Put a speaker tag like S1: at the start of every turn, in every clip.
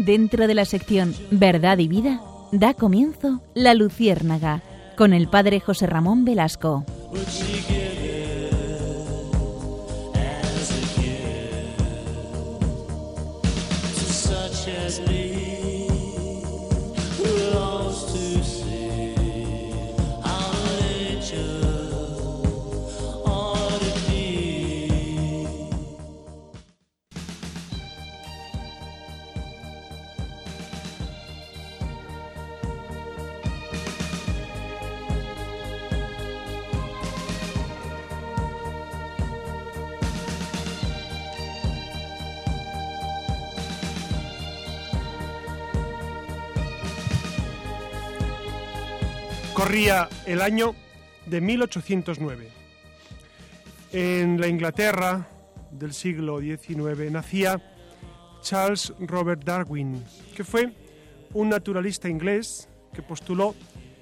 S1: Dentro de la sección Verdad y Vida, da comienzo La Luciérnaga, con el padre José Ramón Velasco.
S2: El año de 1809. En la Inglaterra del siglo XIX nacía Charles Robert Darwin, que fue un naturalista inglés que postuló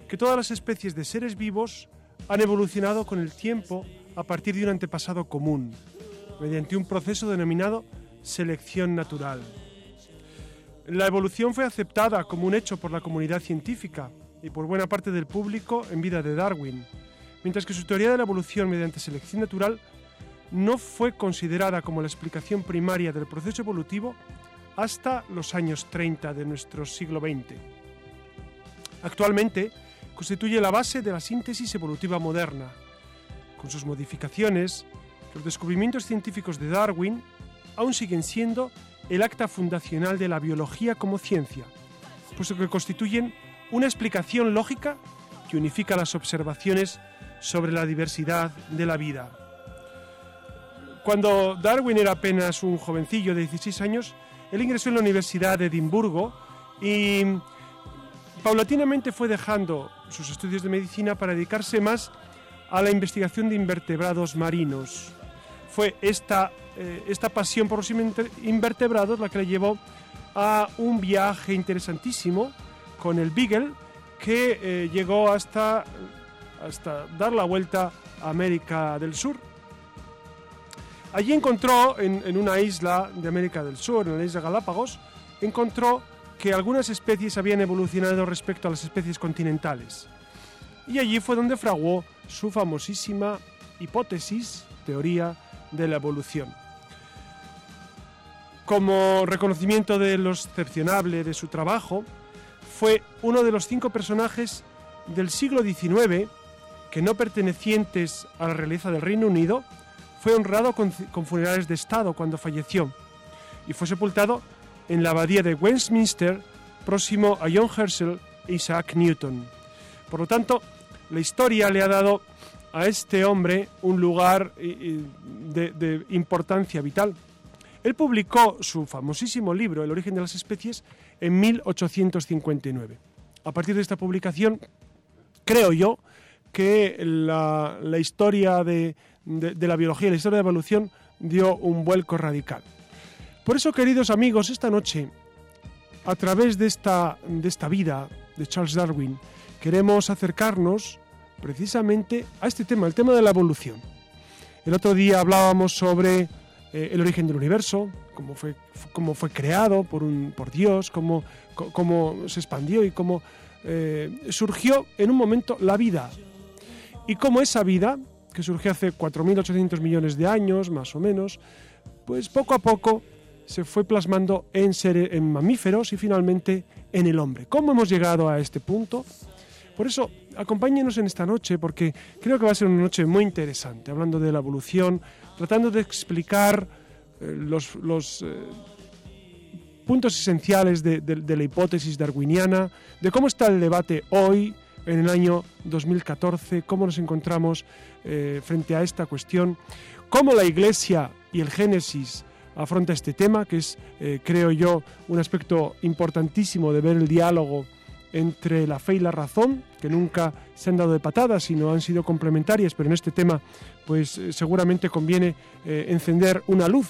S2: que todas las especies de seres vivos han evolucionado con el tiempo a partir de un antepasado común, mediante un proceso denominado selección natural. La evolución fue aceptada como un hecho por la comunidad científica y por buena parte del público en vida de Darwin, mientras que su teoría de la evolución mediante selección natural no fue considerada como la explicación primaria del proceso evolutivo hasta los años 30 de nuestro siglo XX. Actualmente constituye la base de la síntesis evolutiva moderna. Con sus modificaciones, los descubrimientos científicos de Darwin aún siguen siendo el acta fundacional de la biología como ciencia, puesto que constituyen una explicación lógica que unifica las observaciones sobre la diversidad de la vida. Cuando Darwin era apenas un jovencillo de 16 años, él ingresó en la Universidad de Edimburgo y paulatinamente fue dejando sus estudios de medicina para dedicarse más a la investigación de invertebrados marinos. Fue esta, eh, esta pasión por los invertebrados la que le llevó a un viaje interesantísimo con el Beagle que eh, llegó hasta, hasta dar la vuelta a América del Sur. Allí encontró, en, en, una isla de América del Sur, en la isla Galápagos, encontró que algunas especies habían evolucionado respecto a las especies continentales. Y allí fue donde fraguó su famosísima hipótesis, teoría de la evolución. Como reconocimiento de lo excepcionable de su trabajo, fue uno de los cinco personajes del siglo XIX que no pertenecientes a la realeza del Reino Unido, fue honrado con, funerales de Estado cuando falleció y fue sepultado en la abadía de Westminster, próximo a John Herschel e Isaac Newton. Por lo tanto, la historia le ha dado a este hombre un lugar de, de importancia vital. Él publicó su famosísimo libro, El origen de las especies, en 1859. A partir de esta publicación, creo yo que la, historia de, la biología, la historia de la evolución, dio un vuelco radical. Por eso, queridos amigos, esta noche, a través de esta, vida de Charles Darwin, queremos acercarnos precisamente a este tema, el tema de la evolución. El otro día hablábamos sobre eh, el origen del universo, cómo fue, cómo fue creado por, un, por Dios, cómo, cómo se expandió y cómo eh, surgió en un momento la vida. Y cómo esa vida, que surgió hace 4.800 millones de años, más o menos, pues poco a poco se fue plasmando en, en mamíferos y finalmente en el hombre. ¿Cómo hemos llegado a este punto? Por eso, acompáñenos en esta noche, porque creo que va a ser una noche muy interesante, hablando de la evolución, tratando de explicar eh, los, eh, puntos esenciales de, la hipótesis darwiniana, de cómo está el debate hoy, en el año 2014, cómo nos encontramos eh, frente a esta cuestión, cómo la Iglesia y el Génesis afronta este tema, que es, creo yo, un aspecto importantísimo de ver el diálogo entre la fe y la razón, que nunca se han dado de patadas, sino han sido complementarias, pero en este tema pues seguramente conviene encender una luz,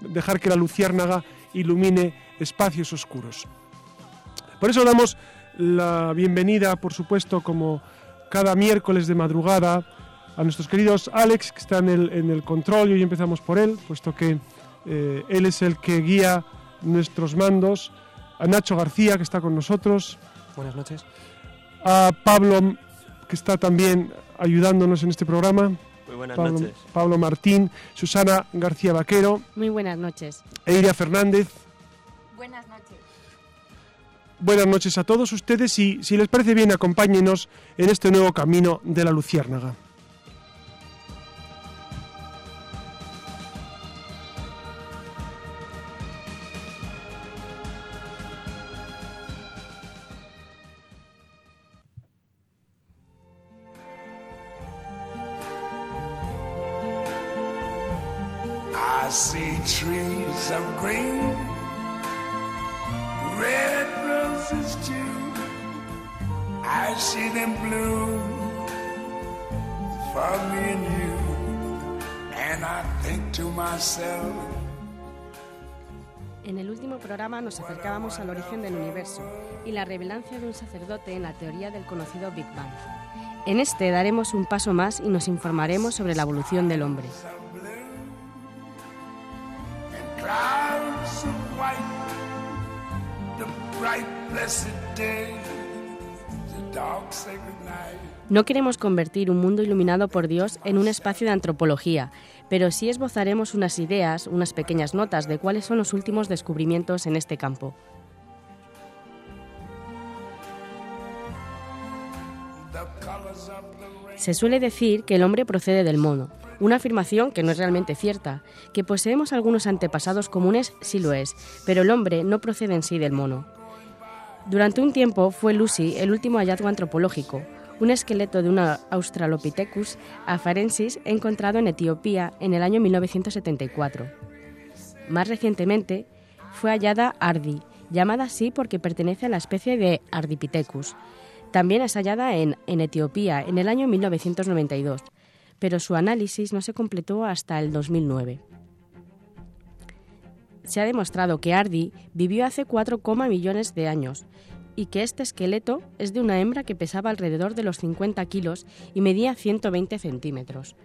S2: dejar que la luciérnaga ilumine espacios oscuros. Por eso damos la bienvenida, por supuesto, como cada miércoles de madrugada, a nuestros queridos Alex, que está en el, control, y hoy empezamos por él, puesto que eh, él es el que guía nuestros mandos a Nacho García, que está con nosotros,
S3: Buenas noches.
S2: a Pablo, que está también ayudándonos en este programa,
S3: Muy buenas
S2: Pablo,
S3: noches.
S2: Pablo Martín, Susana García Vaquero,
S4: Muy buenas noches.
S2: Eiria Fernández.
S5: Buenas noches.
S2: Buenas noches a todos ustedes y si les parece bien acompáñenos en este nuevo camino de la Luciérnaga.
S4: Programa nos acercábamos al origen del universo y la revelancia de un sacerdote en la teoría del conocido Big Bang. En este daremos un paso más y nos informaremos sobre la evolución del hombre. No queremos convertir un mundo iluminado por Dios en un espacio de antropología, pero sí esbozaremos unas ideas, unas pequeñas notas de cuáles son los últimos descubrimientos en este campo. Se suele decir que el hombre procede del mono, una afirmación que no es realmente cierta. Que poseemos algunos antepasados comunes sí lo es, pero el hombre no procede en sí del mono. Durante un tiempo fue Lucy el último hallazgo antropológico, un esqueleto de una Australopithecus afarensis encontrado en Etiopía en el año 1974. Más recientemente fue hallada Ardi, llamada así porque pertenece a la especie de Ardipithecus. También es hallada en, en Etiopía en el año 1992, pero su análisis no se completó hasta el 2009. Se ha demostrado que Ardi vivió hace 4, millones de años y que este esqueleto es de una hembra que pesaba alrededor de los 50 kilos y medía 120 centímetros.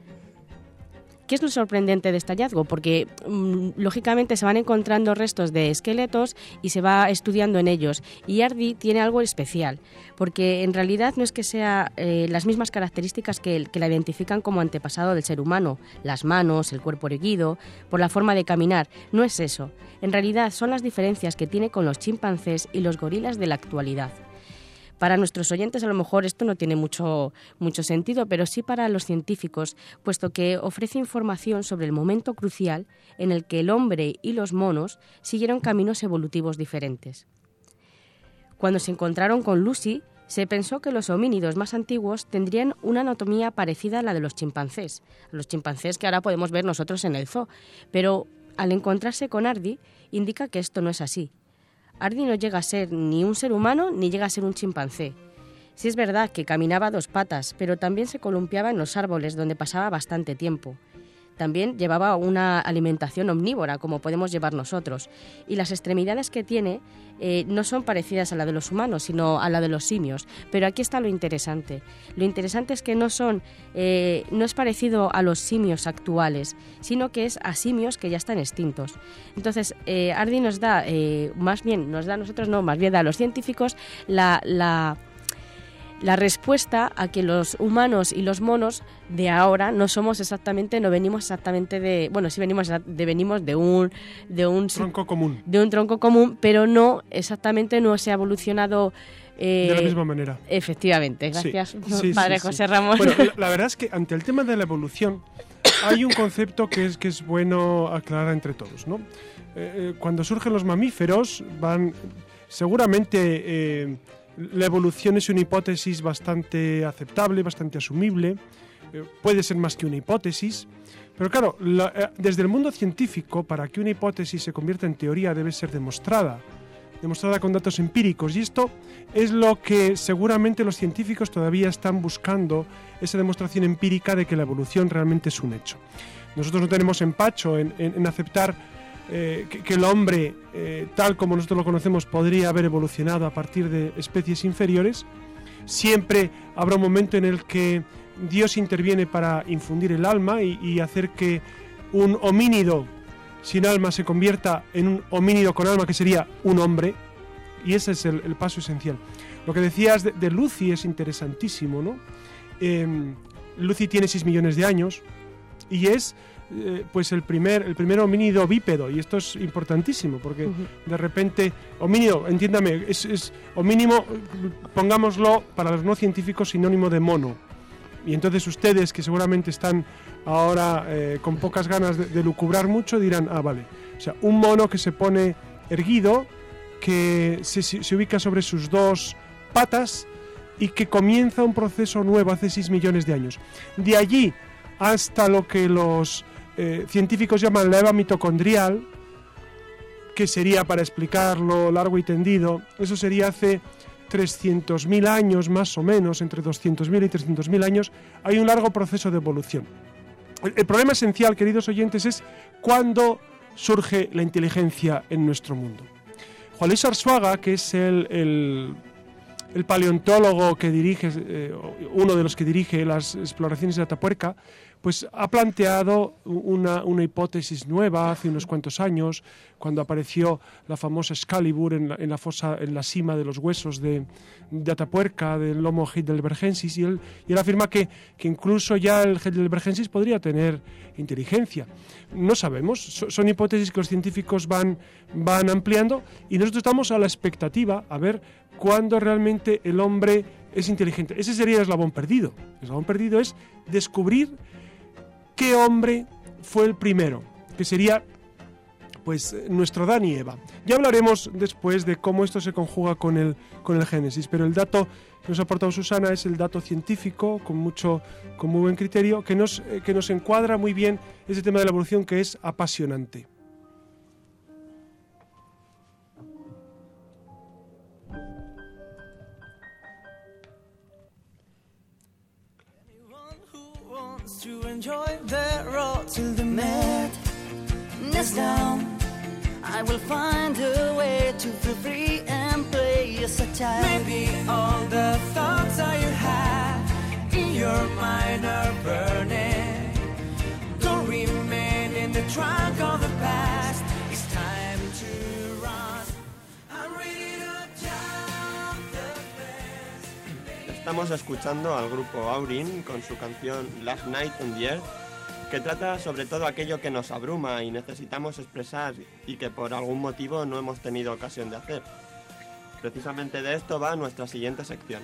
S4: ¿Qué es lo sorprendente de este hallazgo? Porque mm, lógicamente se van encontrando restos de esqueletos y se va estudiando en ellos. Y Ardi tiene algo especial, porque en realidad no es que sea eh, las mismas características que, que la identifican como antepasado del ser humano, las manos, el cuerpo erguido, por la forma de caminar. No es eso. En realidad son las diferencias que tiene con los chimpancés y los gorilas de la actualidad. Para nuestros oyentes a lo mejor esto no tiene mucho, mucho sentido, pero sí para los científicos, puesto que ofrece información sobre el momento crucial en el que el hombre y los monos siguieron caminos evolutivos diferentes. Cuando se encontraron con Lucy, se pensó que los homínidos más antiguos tendrían una anatomía parecida a la de los chimpancés, los chimpancés que ahora podemos ver nosotros en el zoo, pero al encontrarse con Ardi indica que esto no es así. Ardi no llega a ser ni un ser humano ni llega a ser un chimpancé. Sí es verdad que caminaba a dos patas, pero también se columpiaba en los árboles donde pasaba bastante tiempo. También llevaba una alimentación omnívora, como podemos llevar nosotros, y las extremidades que tiene eh, no son parecidas a la de los humanos, sino a la de los simios. Pero aquí está lo interesante. Lo interesante es que no son, eh, no es parecido a los simios actuales, sino que es a simios que ya están extintos. Entonces, eh, Ardi nos da, más bien, nos da a nosotros, no, más bien da a los científicos la la respuesta a que los humanos y los monos de ahora no somos exactamente, no venimos exactamente de, bueno, sí venimos de, venimos de un de un
S2: Tronco común.
S4: de un tronco común, pero no exactamente no se ha evolucionado eh,
S2: De la misma manera.
S4: Efectivamente, gracias,
S2: sí,
S4: padre
S2: sí.
S4: José Ramón.
S2: Bueno, la, la verdad es que ante el tema de la evolución hay un concepto que es, que es bueno aclarar entre todos. ¿no? Eh, eh, cuando surgen los mamíferos, van seguramente eh, la evolución es una hipótesis bastante aceptable, bastante asumible. eh, puede ser más que una hipótesis. Pero claro, la- eh, desde el mundo científico, para que una hipótesis se convierta en teoría, debe ser demostrada demostrada con datos empíricos. Y esto es lo que seguramente los científicos todavía están buscando, esa demostración empírica de que la evolución realmente es un hecho. Nosotros no tenemos empacho en aceptar eh, que, el hombre, eh, tal como nosotros lo conocemos, podría haber evolucionado a partir de especies inferiores. Siempre habrá un momento en el que Dios interviene para infundir el alma y, hacer que un homínido sin alma se convierta en un homínido con alma que sería un hombre, Y ese es el, paso esencial. Lo que decías de, de Lucy es interesantísimo, ¿no? Em, Lucy tiene 6 millones de años y es eh, pues el primer, el primer homínido bípedo, y esto es importantísimo, porque de repente, homínido, entiéndame, es, es homínimo, pongámoslo para los no científicos, sinónimo de mono. Y entonces ustedes, que seguramente están ahora eh, con pocas ganas de, de lucubrar mucho, dirán, ah, vale. O sea, un mono que se pone erguido, que se, se- se ubica sobre sus dos patas y que comienza un proceso nuevo hace 6 millones de años. De allí hasta lo que los eh, científicos llaman la eva mitocondrial, que sería, para explicarlo largo y tendido, eso sería hace 300.000 años más o menos, entre 200.000 y 300.000 años, hay un largo proceso de evolución. El, problema esencial, queridos oyentes, es cuándo surge la inteligencia en nuestro mundo. Juan Luis Arzuaga, que es el, el- el paleontólogo que dirige, eh, uno de los que dirige las exploraciones de Atapuerca, pues ha planteado una, una hipótesis nueva hace unos cuantos años, cuando apareció la famosa Excalibur en la, en la fosa, en la cima de los huesos de, de Atapuerca, del Homo heidelbergensis, y él, y él afirma que, que incluso ya el heidelbergensis podría tener inteligencia. No sabemos, so- son hipótesis que los científicos van, van ampliando, y nosotros estamos a la expectativa a ver cuándo realmente el hombre es inteligente. Ese sería el eslabón perdido. El eslabón perdido es descubrir qué hombre fue el primero, que sería pues nuestro Dan y Eva. Ya hablaremos después de cómo esto se conjuga con el, con el Génesis, pero el dato que nos ha aportado Susana es el dato científico, con mucho, con muy buen criterio, que nos, eh, que nos encuadra muy bien ese tema de la evolución que es apasionante.
S3: Enjoy the road till the madness down. I will find a way to feel free and play as a child. Maybe all the thoughts that you have in your mind are burning. Don't remain in the trunk of
S5: Estamos escuchando al grupo Aurin con su canción Last Night on the Earth, que trata sobre todo aquello que nos abruma y necesitamos expresar y que por algún motivo no hemos tenido ocasión de hacer. Precisamente de esto va nuestra siguiente sección.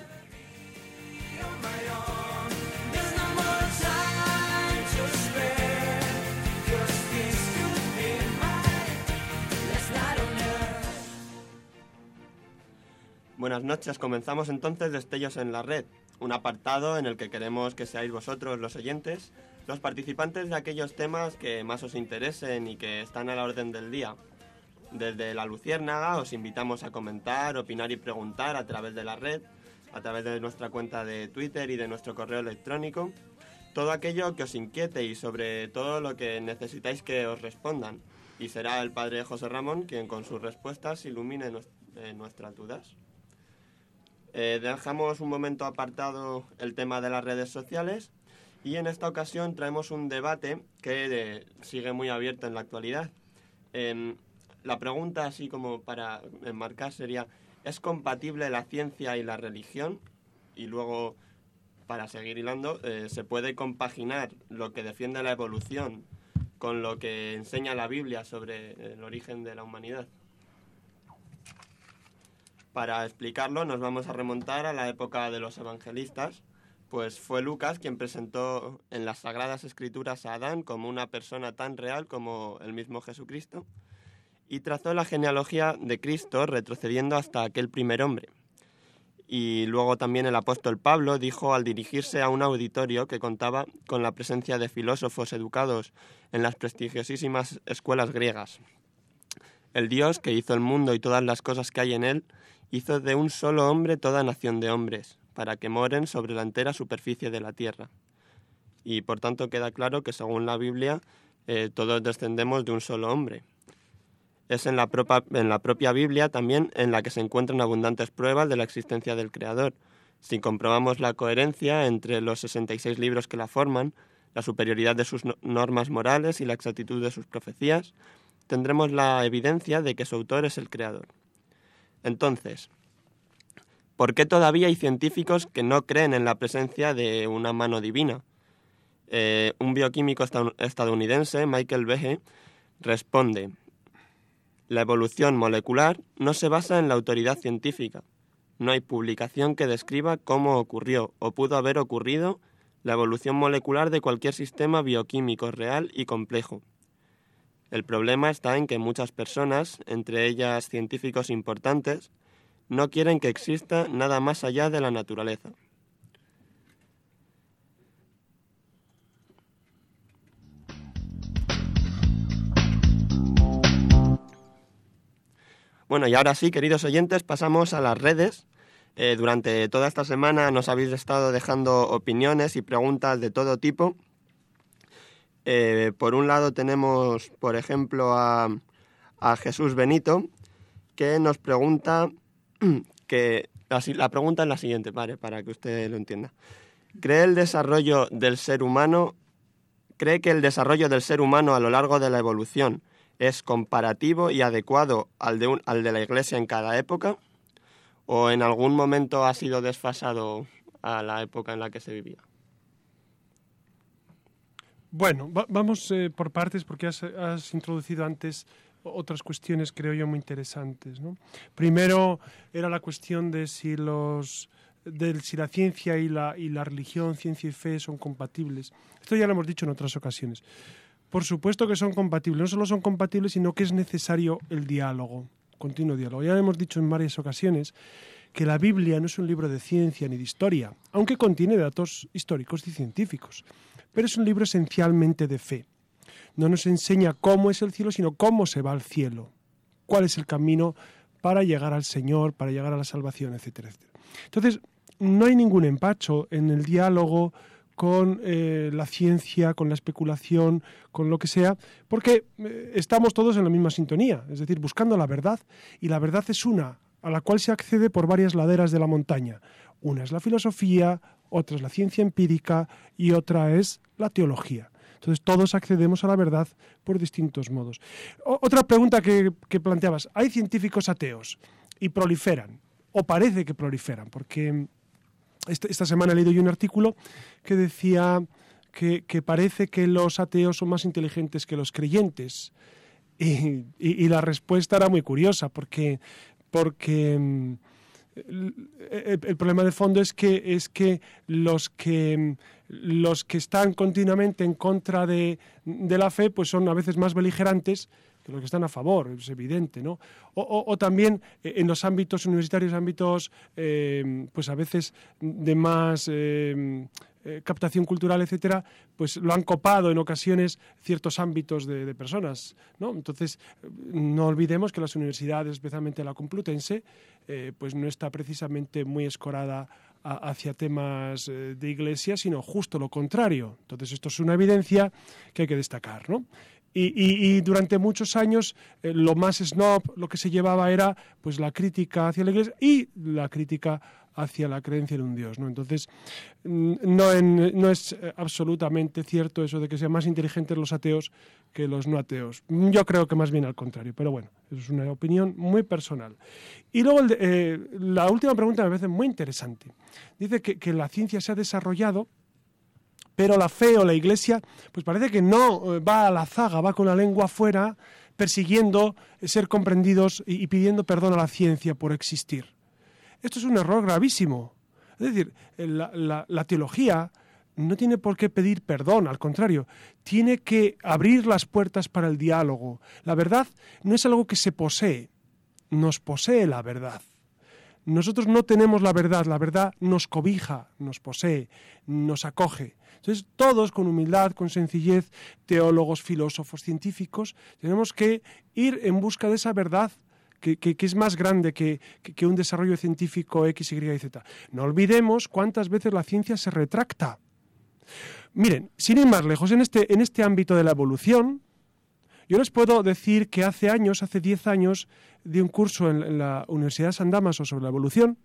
S5: Buenas noches, comenzamos entonces Destellos en la Red, un apartado en el que queremos que seáis vosotros los oyentes, los participantes de aquellos temas que más os interesen y que están a la orden del día. Desde la Luciérnaga os invitamos a comentar, opinar y preguntar a través de la red, a través de nuestra cuenta de Twitter y de nuestro correo electrónico, todo aquello que os inquiete y sobre todo lo que necesitáis que os respondan. Y será el padre José Ramón quien con sus respuestas ilumine eh, nuestras dudas. Eh, dejamos un momento apartado el tema de las redes sociales y en esta ocasión traemos un debate que eh, sigue muy abierto en la actualidad. Em, la pregunta, así como para enmarcar, sería, ¿es compatible la ciencia y la religión? Y luego, para seguir hilando, eh, ¿se puede compaginar lo que defiende la evolución con lo que enseña la Biblia sobre el origen de la humanidad? Para explicarlo nos vamos a remontar a la época de los evangelistas, pues fue Lucas quien presentó en las Sagradas Escrituras a Adán como una persona tan real como el mismo Jesucristo y trazó la genealogía de Cristo retrocediendo hasta aquel primer hombre. Y luego también el apóstol Pablo dijo al dirigirse a un auditorio que contaba con la presencia de filósofos educados en las prestigiosísimas escuelas griegas. El Dios que hizo el mundo y todas las cosas que hay en él, hizo de un solo hombre toda nación de hombres, para que moren sobre la entera superficie de la tierra. Y por tanto queda claro que según la Biblia eh, todos descendemos de un solo hombre. Es en la, propia Biblia también en la que se encuentran abundantes pruebas de la existencia del Creador. Si comprobamos la coherencia entre los 66 libros que la forman, la superioridad de sus no- normas morales y la exactitud de sus profecías, tendremos la evidencia de que su autor es el Creador. Entonces, ¿por qué todavía hay científicos que no creen en la presencia de una mano divina? Eh, un bioquímico estadounidense, Michael Behe, responde, la evolución molecular no se basa en la autoridad científica. No hay publicación que describa cómo ocurrió o pudo haber ocurrido la evolución molecular de cualquier sistema bioquímico real y complejo. El problema está en que muchas personas, entre ellas científicos importantes, no quieren que exista nada más allá de la naturaleza. Bueno, y ahora sí, queridos oyentes, pasamos a las redes. Eh, durante toda esta semana nos habéis estado dejando opiniones y preguntas de todo tipo. Eh, por un lado tenemos, por ejemplo, a, Jesús Benito, que nos pregunta que la, la, pregunta es la siguiente, vale, para que usted lo entienda. ¿Cree el desarrollo del ser humano, cree que el desarrollo del ser humano a lo largo de la evolución es comparativo y adecuado al de, un, al de la Iglesia en cada época? ¿O en algún momento ha sido desfasado a la época en la que se vivía?
S2: Bueno, va, vamos eh, por partes porque has, has, introducido antes otras cuestiones, creo yo, muy interesantes. ¿no? Primero era la cuestión de si los de si la ciencia y la, y la religión, ciencia y fe son compatibles. Esto ya lo hemos dicho en otras ocasiones. Por supuesto que son compatibles. No solo son compatibles, sino que es necesario el diálogo, continuo diálogo. Ya hemos dicho en varias ocasiones que la Biblia no es un libro de ciencia ni de historia, aunque contiene datos históricos y científicos, pero es un libro esencialmente de fe. No nos enseña cómo es el cielo, sino cómo se va al cielo, cuál es el camino para llegar al Señor, para llegar a la salvación, etcétera, etcétera. Entonces, no hay ningún empacho en el diálogo con eh, la ciencia, con la especulación, con lo que sea, porque eh, estamos todos en la misma sintonía, es decir, buscando la verdad, y la verdad es una, a la cual se accede por varias laderas de la montaña. Una es la filosofía, otra es la ciencia empírica y otra es la teología. Entonces todos accedemos a la verdad por distintos modos. Otra pregunta que, que planteabas, ¿hay científicos ateos y proliferan? O parece que proliferan, porque esta semana he leído yo un artículo que decía que, que, parece que los ateos son más inteligentes que los creyentes. Y, y, y la respuesta era muy curiosa, porque, porque mm, el, problema de fondo es que, es que los que los que están continuamente en contra de, de la fe pues son a veces más beligerantes que los que están a favor, es evidente, ¿no? O, o, o también eh, en los ámbitos universitarios, ámbitos, eh, pues a veces de más eh, eh, captación cultural, etcétera, pues lo han copado en ocasiones ciertos ámbitos de, personas, ¿no? Entonces, no olvidemos que las universidades, especialmente la Complutense, eh, pues no está precisamente muy escorada hacia temas eh, de iglesia, sino justo lo contrario. Entonces, esto es una evidencia que hay que destacar, ¿no? Y, y, durante muchos años lo más snob, lo que se llevaba era pues la crítica hacia la Iglesia y la crítica hacia la creencia en un Dios. ¿no? Entonces, no, en, no es absolutamente cierto eso de que sean más inteligentes los ateos que los no ateos. Yo creo que más bien al contrario, pero bueno, eso es una opinión muy personal. Y luego eh, la última pregunta me parece muy interesante. Dice que, que la ciencia se ha desarrollado pero la fe o la iglesia, pues parece que no va a la zaga, va con la lengua afuera, persiguiendo ser comprendidos y, pidiendo perdón a la ciencia por existir. Esto es un error gravísimo. Es decir, la, la, la teología no tiene por qué pedir perdón, al contrario, tiene que abrir las puertas para el diálogo. La verdad no es algo que se posee, nos posee la verdad. Nosotros no tenemos la verdad, la verdad nos cobija, nos posee, nos acoge. Entonces, todos con humildad, con sencillez, teólogos, filósofos, científicos, tenemos que ir en busca de esa verdad que, es más grande que, que, un desarrollo científico X, Y y Z. No olvidemos cuántas veces la ciencia se retracta. Miren, sin ir más lejos, en este, en este ámbito de la evolución, yo les puedo decir que hace años, hace 10 años, di un curso en, en la Universidad de San Damaso sobre la evolución.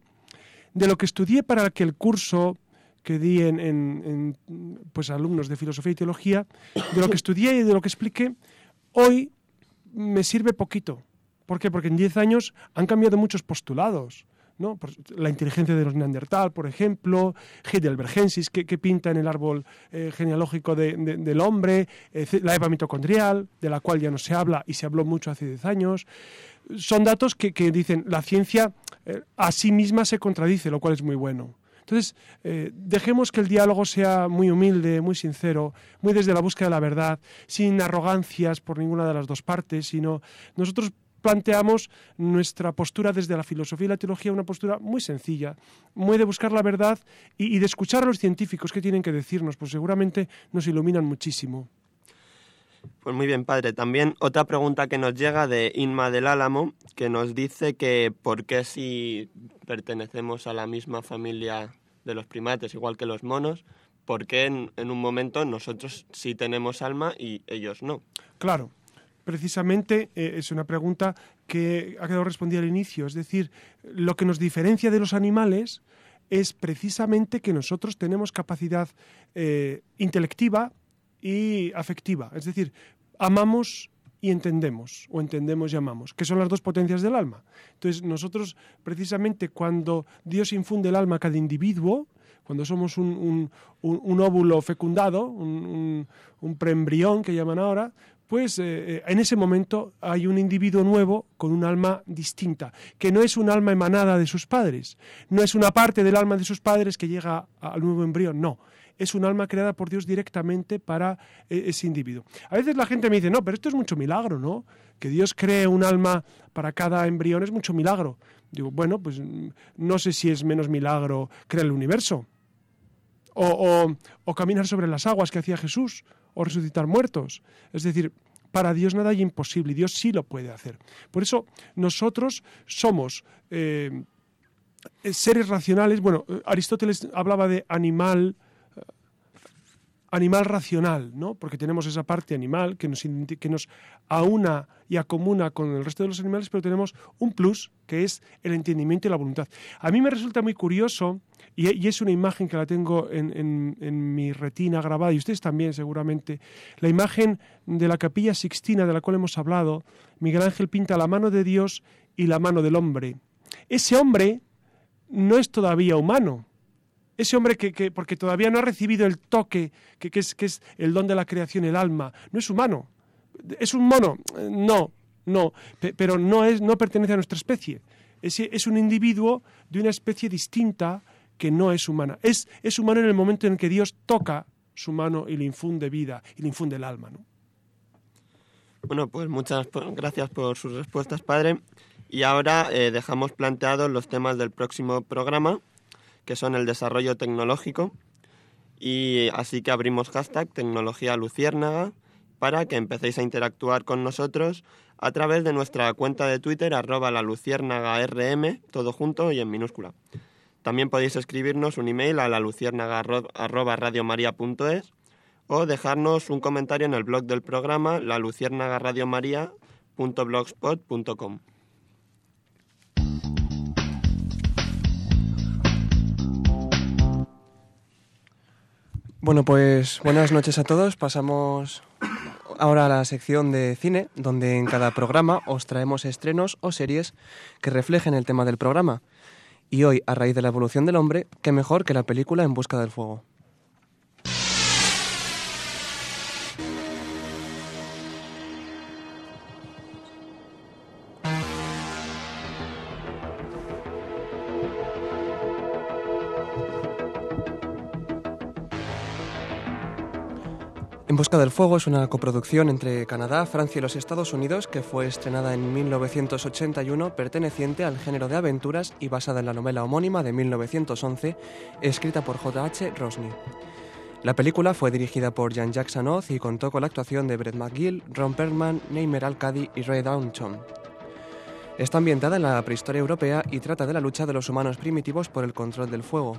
S2: De lo que estudié para que el curso que di en, en, en, pues alumnos de filosofía y teología, de lo que estudié y de lo que expliqué, hoy me sirve poquito ¿Por qué? Porque en 10 años han cambiado muchos postulados. ¿no? La inteligencia de los Neandertal, por ejemplo, Heidelbergensis, que, que pinta en el árbol eh, genealógico de- de- del hombre, eh, la Eva mitocondrial, de la cual ya no se habla y se habló mucho hace 10 años. Son datos que, que dicen la ciencia eh, a sí misma se contradice, lo cual es muy bueno. Entonces, eh, dejemos que el diálogo sea muy humilde, muy sincero, muy desde la búsqueda de la verdad, sin arrogancias por ninguna de las dos partes, sino nosotros planteamos nuestra postura desde la filosofía y la teología, una postura muy sencilla, muy de buscar la verdad y, y de escuchar a los científicos que tienen que decirnos, pues seguramente nos iluminan muchísimo.
S5: Pues muy bien, padre. También otra pregunta que nos llega de Inma del Álamo, que nos dice que por qué si pertenecemos a la misma familia de los primates, igual que los monos, por qué en, en un momento nosotros sí tenemos alma y ellos no.
S2: Claro, precisamente eh, es una pregunta que ha quedado respondida al inicio. Es decir, lo que nos diferencia de los animales es precisamente que nosotros tenemos capacidad eh, intelectiva y afectiva. Es decir, amamos y entendemos, o entendemos y amamos, que son las dos potencias del alma. Entonces, nosotros, precisamente, cuando Dios infunde el alma a cada individuo, cuando somos un, un- un- óvulo fecundado, un, un- un preembrión que llaman ahora, pues eh, eh, en ese momento hay un individuo nuevo con un alma distinta, que no es un alma emanada de sus padres, no es una parte del alma de sus padres que llega al nuevo embrión, no. Es un alma creada por Dios directamente para eh, ese individuo. A veces la gente me dice, no, pero esto es mucho milagro, ¿no? Que Dios cree un alma para cada embrión es mucho milagro. Digo, bueno, pues mm, no sé si es menos milagro crear el universo. O- o caminar sobre las aguas que hacía Jesús, o resucitar muertos. Es decir, para Dios nada hay imposible y Dios sí lo puede hacer. Por eso nosotros somos eh, seres racionales. Bueno, eh, Aristóteles hablaba de animal, eh, animal racional, ¿no? Porque tenemos esa parte animal que nos, que nos aúna y acomuna con el resto de los animales, pero tenemos un plus que es el entendimiento y la voluntad. A mí me resulta muy curioso, y, y es una imagen que la tengo en, en- en mi retina grabada, y ustedes también seguramente, la imagen de la capilla sixtina de la cual hemos hablado, Miguel Ángel pinta la mano de Dios y la mano del hombre. Ese hombre no es todavía humano, ese hombre que, que- porque todavía no ha recibido el toque, que, es, que es el don de la creación, el alma, no es humano. ¿Es un mono? Eh, No, no, pe- pero no, es, no pertenece a nuestra especie. Es, es un individuo de una especie distinta que no es humana. Es, es humano en el momento en que Dios toca su mano y le infunde vida y le infunde el alma. ¿no?
S5: Bueno, pues muchas gracias por sus respuestas, padre. Y ahora eh, dejamos planteados los temas del próximo programa, que son el desarrollo tecnológico. Y así que abrimos hashtag tecnología luciérnaga para que empecéis a interactuar con nosotros a través de nuestra cuenta de Twitter, arroba la rm, todo junto y en minúscula. También podéis escribirnos un email a la luciérnaga arro- arroba radiomaria.es o dejarnos un comentario en el blog del programa la
S6: Bueno, pues buenas noches a todos. Pasamos ahora a la sección de cine, donde en cada programa os traemos estrenos o series que reflejen el tema del programa. Y hoy, a raíz de la evolución del hombre, qué mejor que la película En Busca del Fuego. En Busca del Fuego es una coproducción entre Canadá, Francia y los Estados Unidos que fue estrenada en 1981 perteneciente al género de aventuras y basada en la novela homónima de 1911 escrita por J.H. Rosny. La película fue dirigida por Jean-Jacques Sanoz y contó con la actuación de Brett McGill, Ron Perlman, Neymer Al-Kadi y Ray Downton. Está ambientada en la prehistoria europea y trata de la lucha de los humanos primitivos por el control del fuego.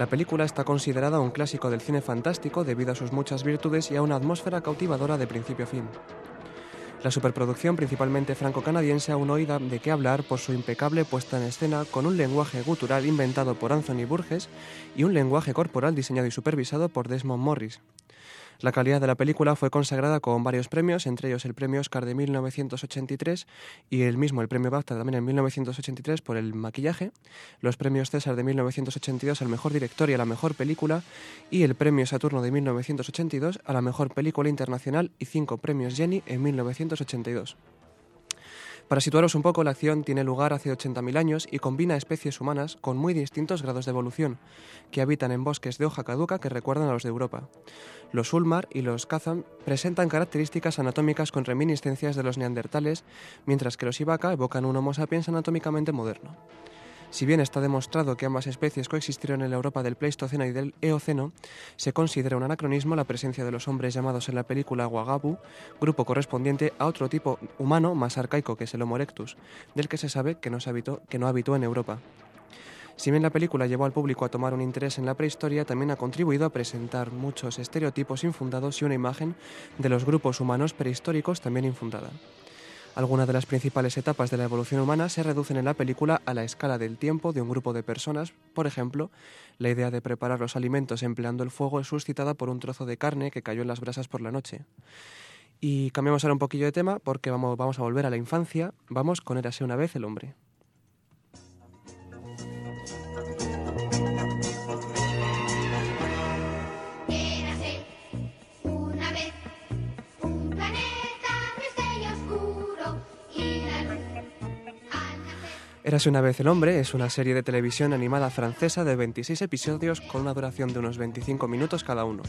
S6: La película está considerada un clásico del cine fantástico debido a sus muchas virtudes y a una atmósfera cautivadora de principio a fin. La superproducción, principalmente franco-canadiense, aún oída de qué hablar por su impecable puesta en escena con un lenguaje gutural inventado por Anthony Burgess y un lenguaje corporal diseñado y supervisado por Desmond Morris. La calidad de la película fue consagrada con varios premios, entre ellos el premio Oscar de 1983 y el mismo, el premio BAFTA también en 1983 por el maquillaje, los premios César de 1982 al mejor director y a la mejor película y el premio Saturno de 1982 a la mejor película internacional y cinco premios Jenny en 1982. Para situaros un poco, la acción tiene lugar hace 80.000 años y combina especies humanas con muy distintos grados de evolución, que habitan en bosques de hoja caduca que recuerdan a los de Europa. Los Ulmar y los Kazan presentan características anatómicas con reminiscencias de los neandertales, mientras que los Ibaka evocan un Homo sapiens anatómicamente moderno. Si bien está demostrado que ambas especies coexistieron en la Europa del Pleistoceno y del Eoceno, se considera un anacronismo la presencia de los hombres llamados en la película Wagabu, grupo correspondiente a otro tipo humano más arcaico que es el Homo erectus, del que se sabe que habitó, que no habitó en Europa. Si bien la película llevó al público a tomar un interés en la prehistoria, también ha contribuido a presentar muchos estereotipos infundados y una imagen de los grupos humanos prehistóricos también infundada. Algunas de las principales etapas de la evolución humana se reducen en la película a la escala del tiempo de un grupo de personas. Por ejemplo, la idea de preparar los alimentos empleando el fuego es suscitada por un trozo de carne que cayó en las brasas por la noche. Y cambiamos ahora un poquillo de tema porque vamos, a volver a la infancia. Vamos con Érase una vez el hombre. Érase una vez el hombre es una serie de televisión animada francesa de 26 episodios con una duración de unos 25 minutos cada uno.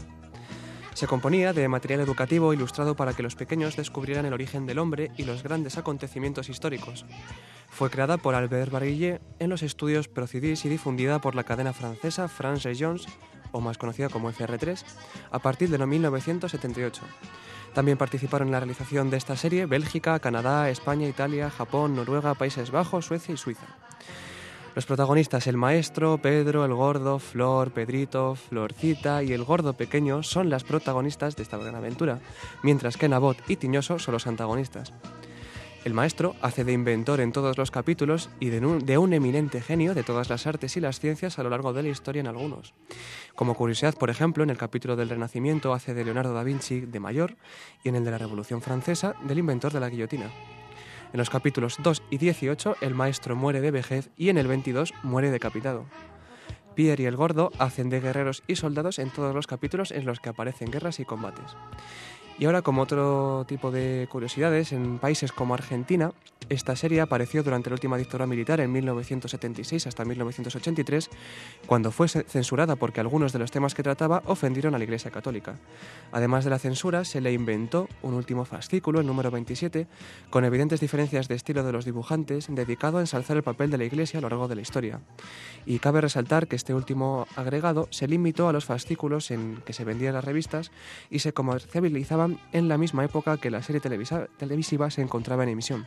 S6: Se componía de material educativo ilustrado para que los pequeños descubrieran el origen del hombre y los grandes acontecimientos históricos. Fue creada por Albert Barguillet en los estudios Procidis y difundida por la cadena francesa France Regions, o más conocida como FR3, a partir de 1978. También participaron en la realización de esta serie Bélgica, Canadá, España, Italia, Japón, Noruega, Países Bajos, Suecia y Suiza. Los protagonistas, el maestro, Pedro, el gordo, Flor, Pedrito, Florcita y el gordo pequeño son las protagonistas de esta gran aventura, mientras que Nabot y Tiñoso son los antagonistas. El maestro hace de inventor en todos los capítulos y de un, eminente genio de todas las artes y las ciencias a lo largo de la historia en algunos. Como curiosidad, por ejemplo, en el capítulo del Renacimiento hace de Leonardo da Vinci de mayor y en el de la Revolución Francesa del inventor de la guillotina. En los capítulos 2 y 18 el maestro muere de vejez y en el 22 muere decapitado. Pierre y el gordo hacen de guerreros y soldados en todos los capítulos en los que aparecen guerras y combates. Y ahora, como otro tipo de curiosidades, en países como Argentina, esta serie apareció durante la última dictadura militar en 1976 hasta 1983, cuando fue ce- censurada porque algunos de los temas que trataba ofendieron a la Iglesia Católica. Además de la censura, se le inventó un último fascículo, el número 27, con evidentes diferencias de estilo de los dibujantes, dedicado a ensalzar el papel de la Iglesia a lo largo de la historia. Y cabe resaltar que este último agregado se limitó a los fascículos en que se vendían las revistas y se en la misma época que la serie televisa- televisiva se encontraba en emisión.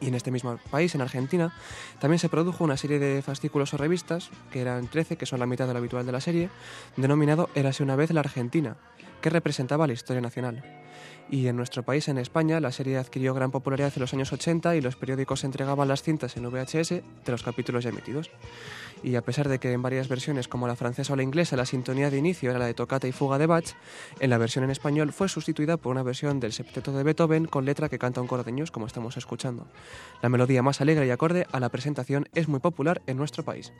S6: Y en este mismo país, en Argentina, también se produjo una serie de fascículos o revistas, que eran 13, que son la mitad de lo habitual de la serie, denominado Érase una vez la Argentina, que representaba la historia nacional. Y en nuestro país, en España, la serie adquirió gran popularidad en los años 80 y los periódicos entregaban las cintas en VHS de los capítulos ya emitidos. Y a pesar de que en varias versiones, como la francesa o la inglesa, la sintonía de inicio era la de tocata y fuga de Bach, en la versión en español fue sustituida por una versión del septeto de Beethoven con letra que canta un coro de niños, como estamos escuchando. La melodía más alegre y acorde a la presentación es muy popular en nuestro país.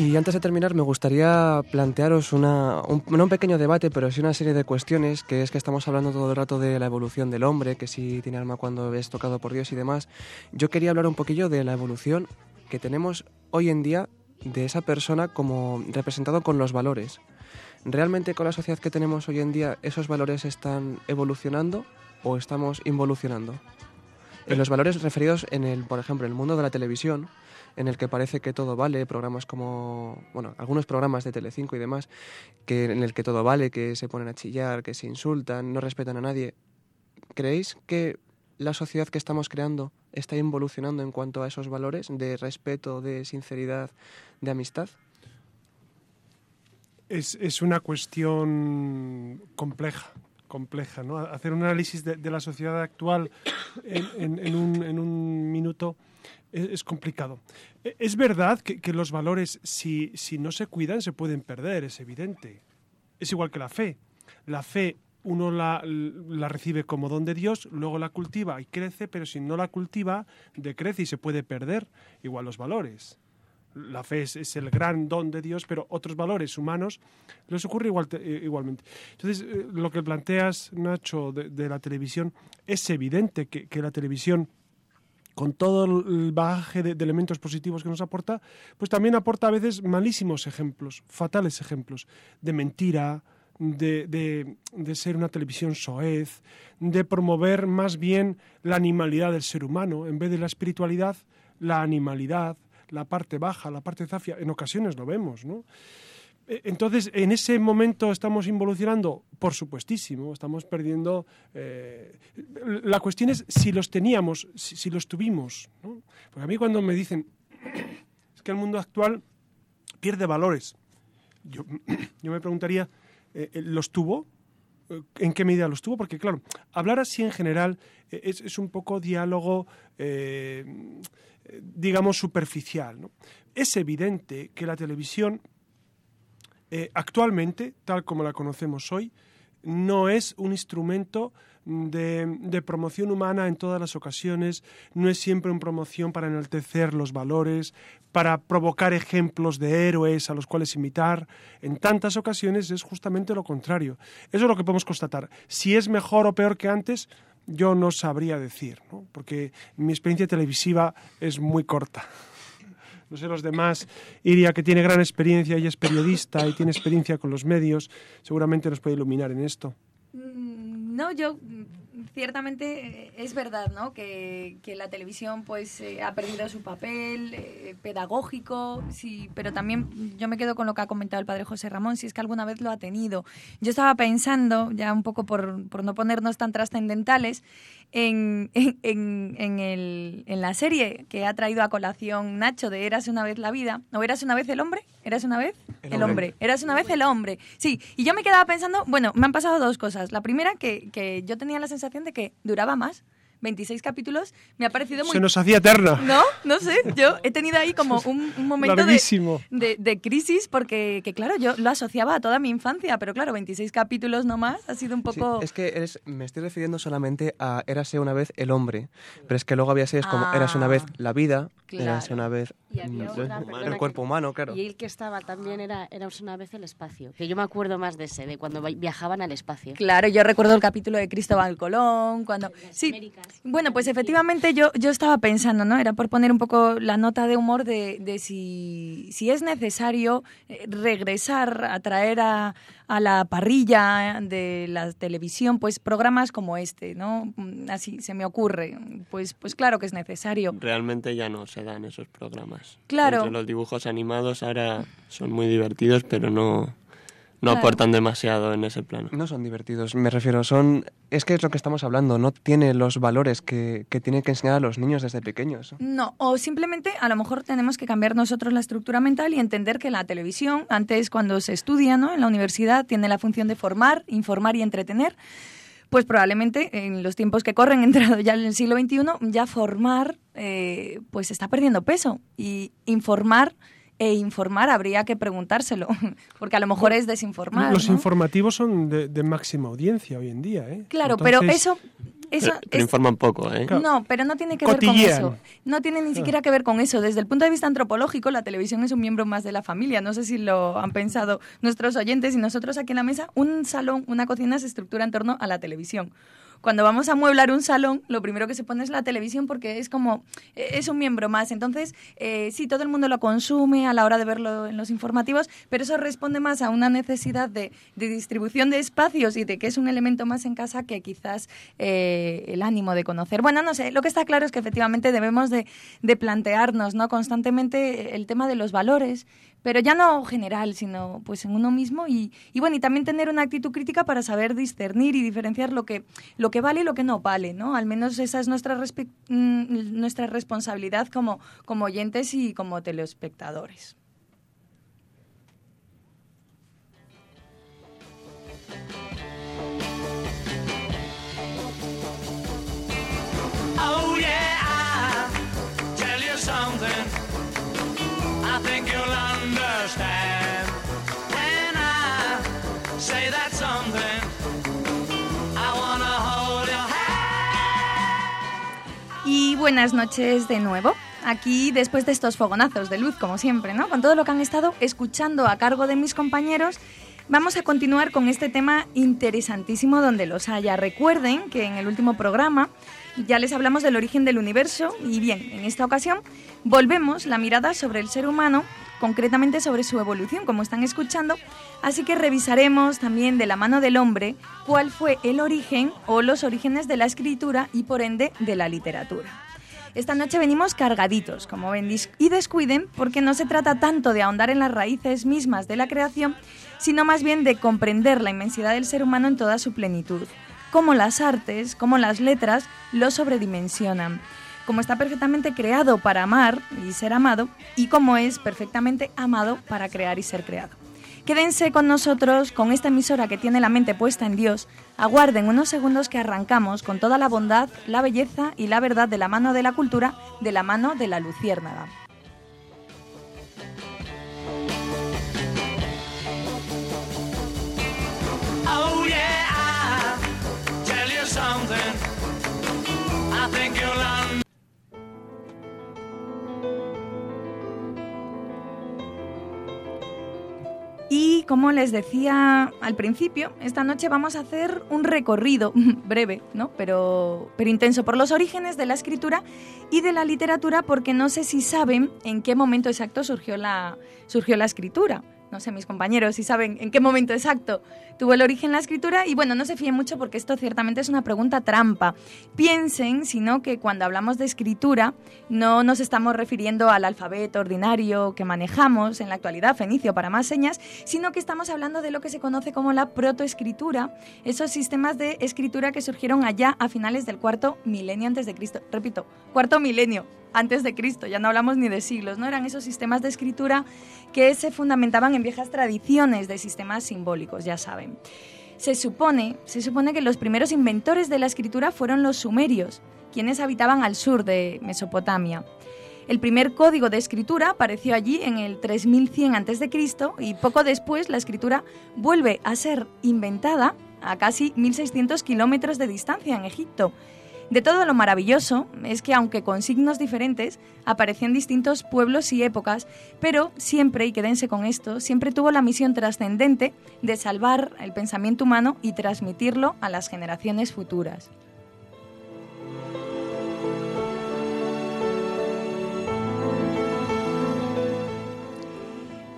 S7: Y
S6: antes de terminar, me gustaría plantearos un, no un pequeño debate, pero sí una serie de cuestiones, que es que estamos hablando todo el rato de la evolución del hombre, que si tiene alma cuando es tocado por Dios y demás. Yo quería hablar un poquillo de la evolución que tenemos hoy en día de esa persona como representado con los valores. ¿Realmente con la sociedad que tenemos hoy en día esos valores están evolucionando o estamos involucionando? En los valores referidos en el, por ejemplo, en el mundo de la televisión, en el que parece que todo vale, programas como, bueno, algunos programas de Telecinco y demás, que en el que todo vale, que se ponen a chillar, que se insultan, no respetan a nadie. ¿Creéis que la sociedad que estamos creando está involucionando en cuanto a esos valores de respeto, de sinceridad, de amistad?
S2: Es, es una cuestión compleja. compleja, ¿no? Hacer un análisis de, de la sociedad actual en, en- en un, en un minuto es, complicado. E- Es verdad que, los valores, si, si no se cuidan, se pueden perder, es evidente. Es igual que la fe. La fe uno la, la recibe como don de Dios, luego la cultiva y crece, pero si no la cultiva, decrece y se puede perder. Igual los valores. La fe es, es el gran don de Dios, pero otros valores humanos les ocurre igual, eh, igualmente. Entonces, eh, lo que planteas, Nacho, de, de la televisión, es evidente que, que la televisión con todo el bagaje de, elementos positivos que nos aporta, pues también aporta a veces malísimos ejemplos, fatales ejemplos, de mentira, de- de ser una televisión soez, de promover más bien la animalidad del ser humano, en vez de la espiritualidad, la animalidad, la parte baja, la parte zafia, en ocasiones lo vemos, ¿no? Eh, Entonces, en ese momento estamos involucionando, por supuestísimo, estamos perdiendo. eh, la cuestión es si los teníamos, si, los tuvimos. ¿no? Porque a mí cuando me dicen es que el mundo actual pierde valores, yo, yo me preguntaría, eh, ¿los tuvo? ¿En qué medida los tuvo? Porque, claro, hablar así en general es, es un poco diálogo, digamos, superficial. Es evidente que la televisión eh, actualmente, tal como la conocemos hoy, no es un instrumento de, de promoción humana en todas las ocasiones, no es siempre una promoción para enaltecer los valores, para provocar ejemplos de héroes a los cuales imitar. En tantas ocasiones es justamente lo contrario. Eso es lo que podemos constatar. Si es mejor o peor que antes, yo no sabría decir, porque mi experiencia televisiva es muy corta no sé los demás, Iria, que tiene gran experiencia, ella es periodista y tiene experiencia con los medios, seguramente nos puede iluminar en esto.
S8: Mm, No, yo mm, ciertamente eh, es verdad, ¿no? Que, que la televisión pues eh, ha perdido su papel eh, pedagógico, sí, pero también yo me quedo con lo que ha comentado el padre José Ramón, si es que alguna vez lo ha tenido. Yo estaba pensando, ya un poco por, por no ponernos tan trascendentales, en, en, en, en el, en la serie que ha traído a colación Nacho de Eras una vez la vida, o Eras una vez el hombre, Eras una vez
S6: El
S8: el,
S6: hombre.
S8: hombre. Eras una vez el hombre. Sí, y yo me quedaba pensando, bueno, me han pasado dos cosas. La primera, que, que yo tenía la sensación de que duraba más. 26 capítulos, me ha parecido muy...
S2: Se nos hacía eterna.
S8: No, no sé, yo he tenido ahí como un, un momento de, de, de crisis porque, que claro, yo lo asociaba a toda mi infancia, pero claro, 26 capítulos no más, ha sido un
S6: Sí,
S8: poco...
S6: es que eres- me estoy refiriendo solamente a Érase una vez el hombre, pero es que luego había series como
S4: Ah.
S6: Érase una vez la vida, Érase
S4: Claro.
S6: una vez
S4: Y
S6: el cuerpo
S4: que-
S6: humano, claro.
S4: Y el que estaba también era, era una vez el espacio. Que yo me acuerdo más de ese, de cuando vi- viajaban al espacio.
S8: Claro, yo recuerdo el capítulo de Cristóbal Colón, cuando... Sí, bueno, pues efectivamente yo, yo estaba pensando, ¿no? Era por poner un poco la nota de humor de, de si, si es necesario eh, regresar a traer a, a la parrilla de la televisión, pues programas como este, ¿no? Mm, Así se me ocurre. Pues, pues claro que es necesario.
S5: Realmente ya no se dan esos programas.
S8: Claro.
S5: Entre los dibujos animados ahora son muy divertidos, pero no, no
S8: Claro.
S5: aportan demasiado en ese plano.
S6: No son divertidos, me refiero, son... Es que es lo que estamos hablando, no tiene los valores que, que tienen que enseñar a los niños desde pequeños.
S8: No, o simplemente a lo mejor tenemos que cambiar nosotros la estructura mental y entender que la televisión, antes cuando se estudia ¿no? en la universidad, tiene la función de formar, informar y entretener. Pues probablemente en los tiempos que corren, entrado ya en el siglo XXI, ya formar eh, pues está perdiendo peso. Y informar e informar habría que preguntárselo, porque a lo mejor es desinformar.
S2: Los
S8: ¿no?
S2: informativos son de, de máxima audiencia hoy en día, ¿eh?
S8: Claro, pero eso... eso
S5: pero, pero
S8: es-
S5: informan poco, ¿eh?
S8: No, pero no tiene que ver con eso. No tiene ni siquiera que ver con eso. Desde el punto de vista antropológico, la televisión es un miembro más de la familia. No sé si lo han pensado nuestros oyentes y nosotros aquí en la mesa. Un salón, una cocina se estructura en torno a la televisión. Cuando vamos a amueblar un salón, lo primero que se pone es la televisión porque es como, eh, es un miembro más. Entonces, eh, sí, todo el mundo lo consume a la hora de verlo en los informativos, pero eso responde más a una necesidad de, de distribución de espacios y de que es un elemento más en casa que quizás eh, el ánimo de conocer. Bueno, no sé, lo que está claro es que efectivamente debemos de, de plantearnos ¿no? constantemente el tema de los valores, pero ya no general, sino pues en uno mismo y, bueno, y también tener una actitud crítica para saber discernir y diferenciar lo que, lo que vale y lo que no vale, ¿no? Al menos esa es nuestra, nuestra responsabilidad como, como oyentes y como telespectadores. Oh, yeah, tell you something. Y buenas noches de nuevo. Aquí después de estos fogonazos de luz, como siempre, ¿no? Con todo lo que han estado escuchando a cargo de mis compañeros vamos a continuar con este tema interesantísimo donde los haya. Recuerden que en el último programa ya les hablamos del origen del universo y bien, en esta ocasión volvemos la mirada sobre el ser humano, concretamente sobre su evolución, como están escuchando, así que revisaremos también de la mano del hombre cuál fue el origen o los orígenes de la escritura y por ende de la literatura. Esta noche venimos cargaditos, como ven, y descuiden porque no se trata tanto de ahondar en las raíces mismas de la creación, sino más bien de comprender la inmensidad del ser humano en toda su plenitud, cómo las artes, cómo las letras lo sobredimensionan, cómo está perfectamente creado para amar y ser amado, y cómo es perfectamente amado para crear y ser creado. Quédense con nosotros, con esta emisora que tiene la mente puesta en Dios. Aguarden unos segundos que arrancamos con toda la bondad, la belleza y la verdad de la mano de la cultura, de la mano de la luciérnaga. Y como les decía al principio, esta noche vamos a hacer un recorrido breve, ¿no? Pero, pero intenso por los orígenes de la escritura y de la literatura, porque no sé si saben en qué momento exacto surgió la, surgió la escritura. No sé, mis compañeros, si saben en qué momento exacto tuvo el origen la escritura. Y bueno, no se fíen mucho porque esto ciertamente es una pregunta trampa. Piensen, sino que cuando hablamos de escritura, no nos estamos refiriendo al alfabeto ordinario que manejamos en la actualidad, fenicio para más señas, sino que estamos hablando de lo que se conoce como la protoescritura, esos sistemas de escritura que surgieron allá a finales del cuarto milenio antes de Cristo. Repito, cuarto milenio antes de Cristo, ya no hablamos ni de siglos, ¿no? Eran esos sistemas de escritura que se fundamentaban en viejas tradiciones de sistemas simbólicos, ya saben. Se supone, se supone que los primeros inventores de la escritura fueron los sumerios, quienes habitaban al sur de Mesopotamia. El primer código de escritura apareció allí en el 3100 a.C. y poco después la escritura vuelve a ser inventada a casi 1600 kilómetros de distancia en Egipto. De todo lo maravilloso es que, aunque con signos diferentes, aparecían distintos pueblos y épocas, pero siempre, y quédense con esto, siempre tuvo la misión trascendente de salvar el pensamiento humano y transmitirlo a las generaciones futuras.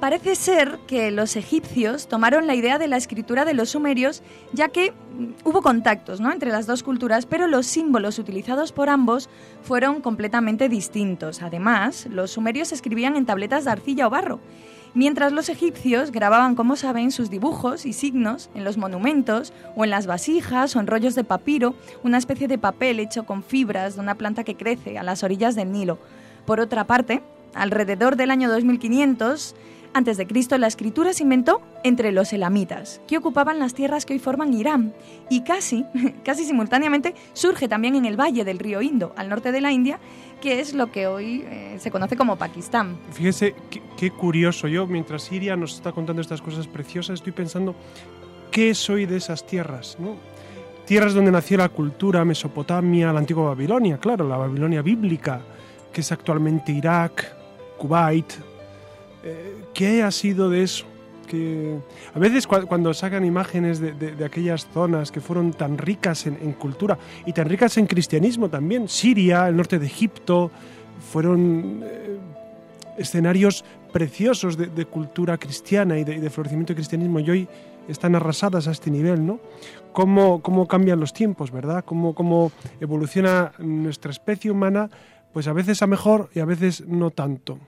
S8: Parece ser que los egipcios tomaron la idea de la escritura de los sumerios, ya que mm, hubo contactos ¿no? entre las dos culturas, pero los símbolos utilizados por ambos fueron completamente distintos. Además, los sumerios escribían en tabletas de arcilla o barro, mientras los egipcios grababan, como saben, sus dibujos y signos en los monumentos o en las vasijas o en rollos de papiro, una especie de papel hecho con fibras de una planta que crece a las orillas del Nilo. Por otra parte, alrededor del año 2500, antes de Cristo, la escritura se inventó entre los elamitas, que ocupaban las tierras que hoy forman Irán, y casi, casi simultáneamente surge también en el valle del río Indo, al norte de la India, que es lo que hoy eh, se conoce como Pakistán.
S2: Fíjese qué, curioso. Yo, mientras Siria nos está contando estas cosas preciosas, estoy pensando qué soy de esas tierras. Tierras donde nació la cultura, Mesopotamia, la antigua Babilonia, claro, la Babilonia bíblica, que es actualmente Irak, Kuwait. Eh, ¿Qué ha sido de eso? Que a veces cua- cuando sacan imágenes de, aquellas zonas que fueron tan ricas en, en cultura y tan ricas en cristianismo también, Siria, el norte de Egipto, fueron eh, escenarios preciosos de, cultura cristiana y de, y de florecimiento del cristianismo y hoy están arrasadas a este nivel, ¿no? Cómo, cómo cambian los tiempos, ¿verdad? Cómo, cómo evoluciona nuestra especie humana, pues a veces a mejor y a veces no tanto.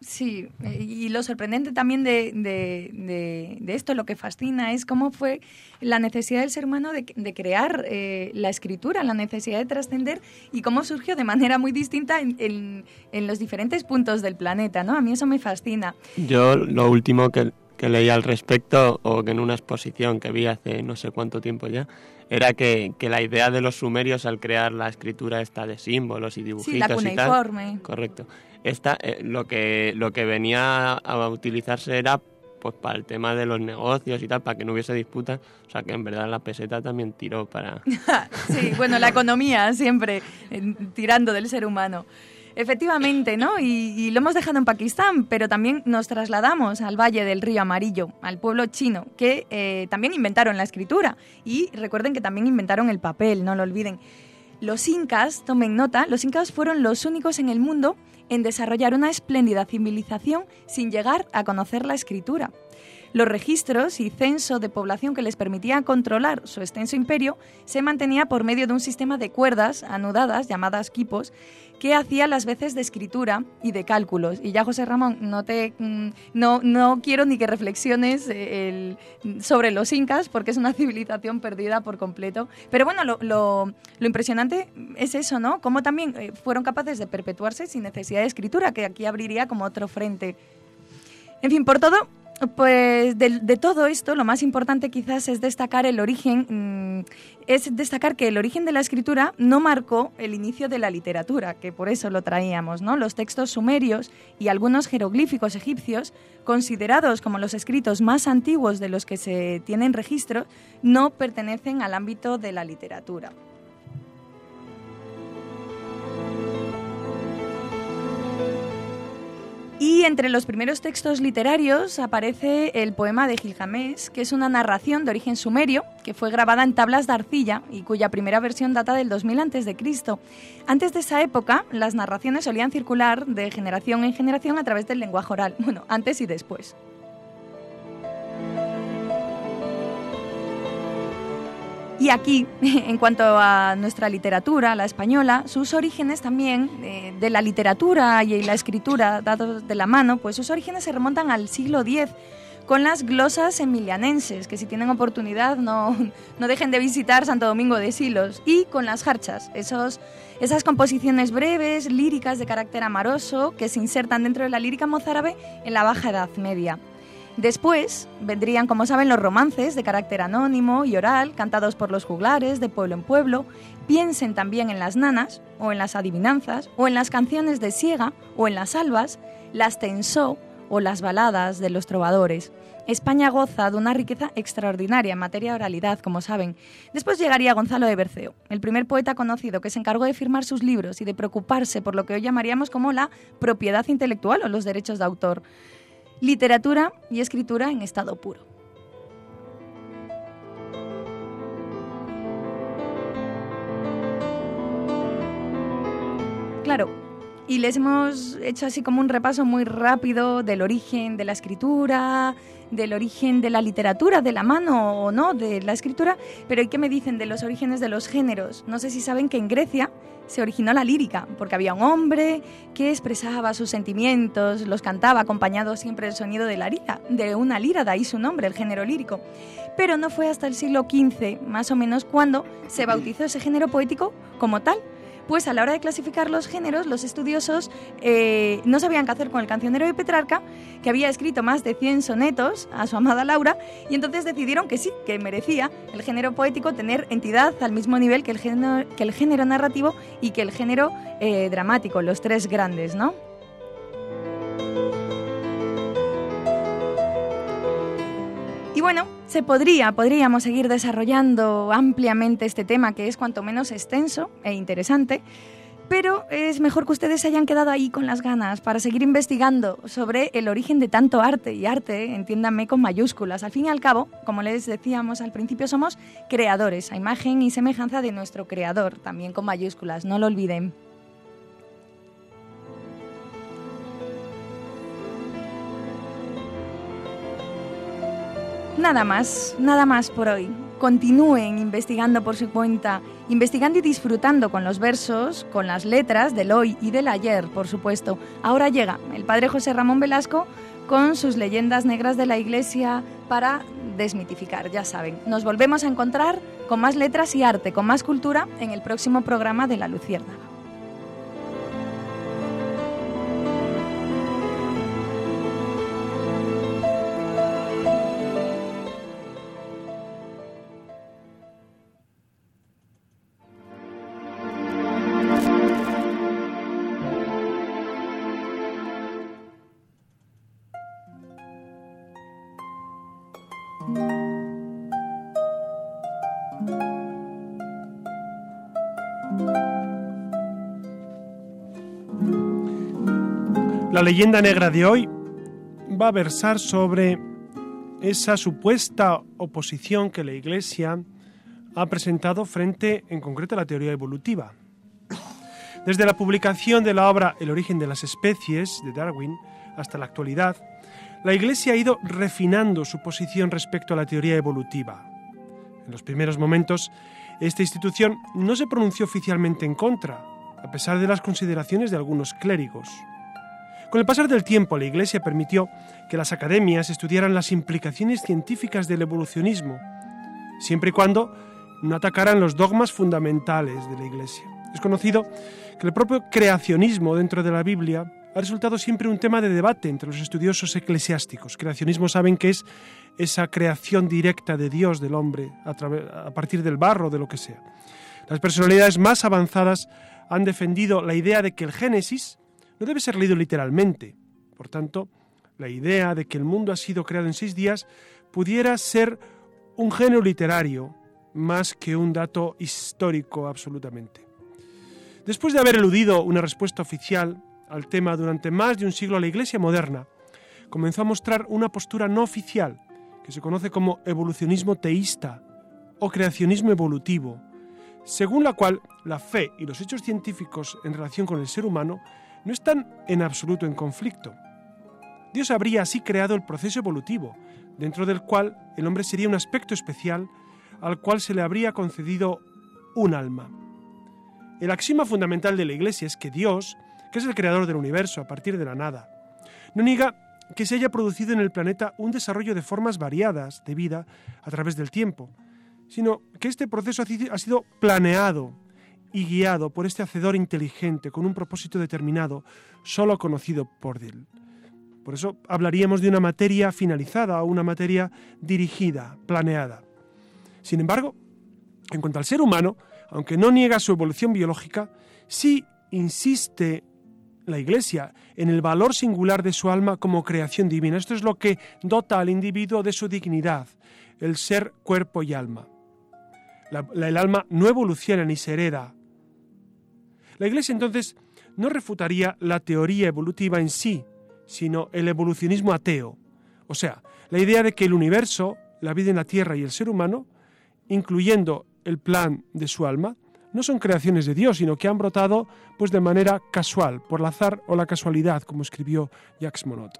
S8: Sí, eh, y lo sorprendente también de, de- de- de esto, lo que fascina, es cómo fue la necesidad del ser humano de, crear eh, la escritura, la necesidad de trascender y cómo surgió de manera muy distinta en, en- en los diferentes puntos del planeta, ¿no? A mí eso me fascina.
S5: Yo lo último que, que leí al respecto, o que en una exposición que vi hace no sé cuánto tiempo ya, era que, que la idea de los sumerios al crear la escritura esta de símbolos y dibujitos
S8: Sí, la
S5: y tal,
S8: cuneiforme.
S5: correcto, esta, eh, lo, que, lo que venía a utilizarse era pues para el tema de los negocios y tal, para que no hubiese disputas. O sea que en verdad la peseta también tiró para...
S8: sí, bueno, la economía siempre eh, tirando del ser humano. Efectivamente, ¿no? Y, y, lo hemos dejado en Pakistán, pero también nos trasladamos al Valle del Río Amarillo, al pueblo chino, que eh, también inventaron la escritura. Y recuerden que también inventaron el papel, no lo olviden. Los incas, tomen nota, los incas fueron los únicos en el mundo en desarrollar una espléndida civilización sin llegar a conocer la escritura. Los registros y censo de población que les permitían controlar su extenso imperio se mantenía por medio de un sistema de cuerdas anudadas llamadas quipos que hacía las veces de escritura y de cálculos. Y ya, José Ramón, no, te, mm, no, no quiero ni que reflexiones eh, sobre los incas, porque es una civilización perdida por completo. Pero bueno, lo, lo, lo impresionante es eso, ¿no? Cómo también eh, fueron capaces de perpetuarse sin necesidad de escritura, que aquí abriría como otro frente. En fin, por todo, pues de, todo esto, lo más importante quizás es destacar el origen, mmm, es destacar que el origen de la escritura no marcó el inicio de la literatura, que por eso lo traíamos, ¿no? Los textos sumerios y algunos jeroglíficos egipcios, considerados como los escritos más antiguos de los que se tienen registro, no pertenecen al ámbito de la literatura. Y entre los primeros textos literarios aparece el poema de Gilgamesh, que es una narración de origen sumerio, que fue grabada en tablas de arcilla y cuya primera versión data del 2000 a.C. Antes de esa época, las narraciones solían circular de generación en generación a través del lenguaje oral, bueno, antes y después. Y aquí, en cuanto a nuestra literatura, la española, sus orígenes también eh, de la literatura y la escritura dados de la mano, pues sus orígenes se remontan al siglo X con las glosas emilianenses, que si tienen oportunidad no, no dejen de visitar Santo Domingo de Silos, y con las jarchas, esos, esas composiciones breves, líricas de carácter amoroso, que se insertan dentro de la lírica mozárabe en la Baja Edad Media. Después vendrían, como saben, los romances de carácter anónimo y oral, cantados por los juglares de pueblo en pueblo. Piensen también en las nanas, o en las adivinanzas, o en las canciones de siega, o en las albas, las tensó o las baladas de los trovadores. España goza de una riqueza extraordinaria en materia de oralidad, como saben. Después llegaría Gonzalo de Berceo, el primer poeta conocido que se encargó de firmar sus libros y de preocuparse por lo que hoy llamaríamos como la propiedad intelectual o los derechos de autor literatura y escritura en estado puro. Claro, y les hemos hecho así como un repaso muy rápido del origen de la escritura, del origen de la literatura, de la mano o no de la escritura, pero ¿y qué me dicen de los orígenes de los géneros? No sé si saben que en Grecia se originó la lírica, porque había un hombre que expresaba sus sentimientos, los cantaba acompañado siempre del sonido de la lira, de una lira, de ahí su nombre, el género lírico. Pero no fue hasta el siglo XV, más o menos, cuando se bautizó ese género poético como tal, pues a la hora de clasificar los géneros, los estudiosos eh, no sabían qué hacer con el cancionero de Petrarca, que había escrito más de 100 sonetos a su amada Laura, y entonces decidieron que sí, que merecía el género poético tener entidad al mismo nivel que el género, narrativo y que el género eh, dramático, los tres grandes, ¿no? Bueno, se podría, podríamos seguir desarrollando ampliamente este tema que es cuanto menos extenso e interesante, pero es mejor que ustedes hayan quedado ahí con las ganas para seguir investigando sobre el origen de tanto arte y arte, entiéndanme con mayúsculas. Al fin y al cabo, como les decíamos al principio, somos creadores, a imagen y semejanza de nuestro creador, también con mayúsculas, no lo olviden. Nada más, nada más por hoy. Continúen investigando por su cuenta, investigando y disfrutando con los versos, con las letras del hoy y del ayer, por supuesto. Ahora llega el padre José Ramón Velasco con sus leyendas negras de la Iglesia para desmitificar, ya saben. Nos volvemos a encontrar con más letras y arte, con más cultura en el próximo programa de La Luciérnaga.
S2: La leyenda negra de hoy va a versar sobre esa supuesta oposición que la Iglesia ha presentado frente, en concreto, a la teoría evolutiva. Desde la publicación de la obra El origen de las especies de Darwin hasta la actualidad, la Iglesia ha ido refinando su posición respecto a la teoría evolutiva. En los primeros momentos, esta institución no se pronunció oficialmente en contra, a pesar de las consideraciones de algunos clérigos. Con el pasar del tiempo, la Iglesia permitió que las academias estudiaran las implicaciones científicas del evolucionismo, siempre y cuando no atacaran los dogmas fundamentales de la Iglesia. Es conocido que el propio creacionismo dentro de la Biblia ha resultado siempre un tema de debate entre los estudiosos eclesiásticos. Creacionismo saben que es esa creación directa de Dios, del hombre, a, a partir del barro, de lo que sea. Las personalidades más avanzadas han defendido la idea de que el Génesis no debe ser leído literalmente. Por tanto, la idea de que el mundo ha sido creado en seis días pudiera ser un género literario más que un dato histórico absolutamente. Después de haber eludido una respuesta oficial al tema durante más de un siglo, la Iglesia moderna comenzó a mostrar una postura no oficial que se conoce como evolucionismo teísta o creacionismo evolutivo, según la cual la fe y los hechos científicos en relación con el ser humano no están en absoluto en conflicto. Dios habría así creado el proceso evolutivo, dentro del cual el hombre sería un aspecto especial al cual se le habría concedido un alma. El axioma fundamental de la Iglesia es que Dios, que es el creador del universo a partir de la nada, no niega que se haya producido en el planeta un desarrollo de formas variadas de vida a través del tiempo, sino que este proceso ha sido planeado y guiado por este hacedor inteligente con un propósito determinado, solo conocido por él. Por eso hablaríamos de una materia finalizada o una materia dirigida, planeada. Sin embargo, en cuanto al ser humano, aunque no niega su evolución biológica, sí insiste la Iglesia en el valor singular de su alma como creación divina. Esto es lo que dota al individuo de su dignidad, el ser cuerpo y alma. el alma no evoluciona ni se hereda, la Iglesia entonces no refutaría la teoría evolutiva en sí, sino el evolucionismo ateo, o sea, la idea de que el universo, la vida en la Tierra y el ser humano, incluyendo el plan de su alma, no son creaciones de Dios, sino que han brotado pues de manera casual, por el azar o la casualidad, como escribió Jacques Monod.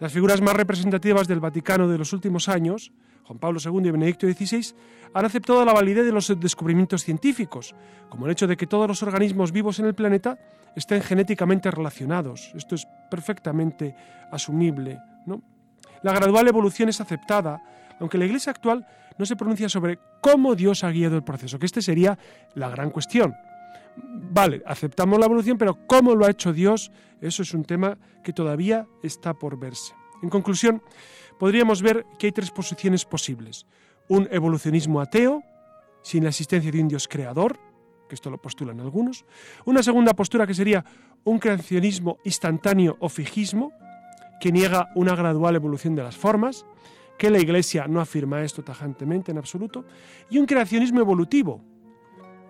S2: Las figuras más representativas del Vaticano de los últimos años Juan Pablo II y Benedicto XVI han aceptado la validez de los descubrimientos científicos, como el hecho de que todos los organismos vivos en el planeta estén genéticamente relacionados. Esto es perfectamente asumible. ¿no? La gradual evolución es aceptada, aunque la Iglesia actual no se pronuncia sobre cómo Dios ha guiado el proceso, que este sería la gran cuestión. Vale, aceptamos la evolución, pero cómo lo ha hecho Dios, eso es un tema que todavía está por verse. En conclusión, podríamos ver que hay tres posiciones posibles. Un evolucionismo ateo, sin la existencia de un Dios creador, que esto lo postulan algunos. Una segunda postura que sería un creacionismo instantáneo o fijismo, que niega una gradual evolución de las formas, que la Iglesia no afirma esto tajantemente en absoluto. Y un creacionismo evolutivo,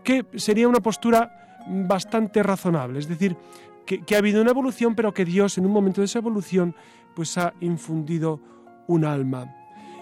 S2: que sería una postura bastante razonable, es decir, que, que ha habido una evolución, pero que Dios en un momento de esa evolución pues ha infundido un alma.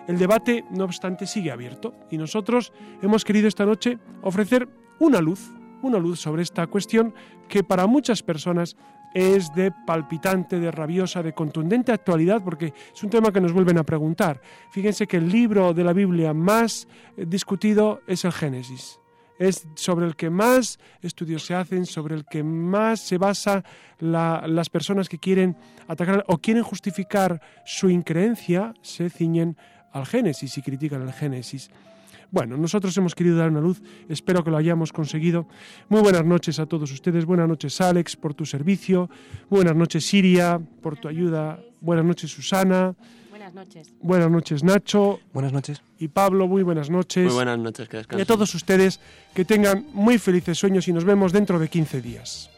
S2: El debate, no obstante, sigue abierto y nosotros hemos querido esta noche ofrecer una luz, una luz sobre esta cuestión que para muchas personas es de palpitante, de rabiosa, de contundente actualidad, porque es un tema que nos vuelven a preguntar. Fíjense que el libro de la Biblia más eh, discutido es el Génesis es sobre el que más estudios se hacen, sobre el que más se basa las personas que quieren atacar o quieren justificar su increencia, se ciñen al Génesis y critican el Génesis. Bueno, nosotros hemos querido dar una luz, espero que lo hayamos conseguido. Muy buenas noches a todos ustedes, buenas noches Alex por tu servicio, buenas noches Siria por tu ayuda, buenas noches Susana.
S4: Buenas noches.
S2: Buenas noches, Nacho.
S6: Buenas noches.
S2: Y Pablo, muy buenas noches.
S5: Muy buenas noches, que
S2: Y a todos ustedes que tengan muy felices sueños y nos vemos dentro de 15 días.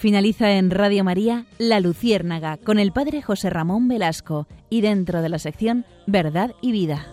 S1: Finaliza en Radio María La Luciérnaga con el padre José Ramón Velasco y dentro de la sección Verdad y Vida.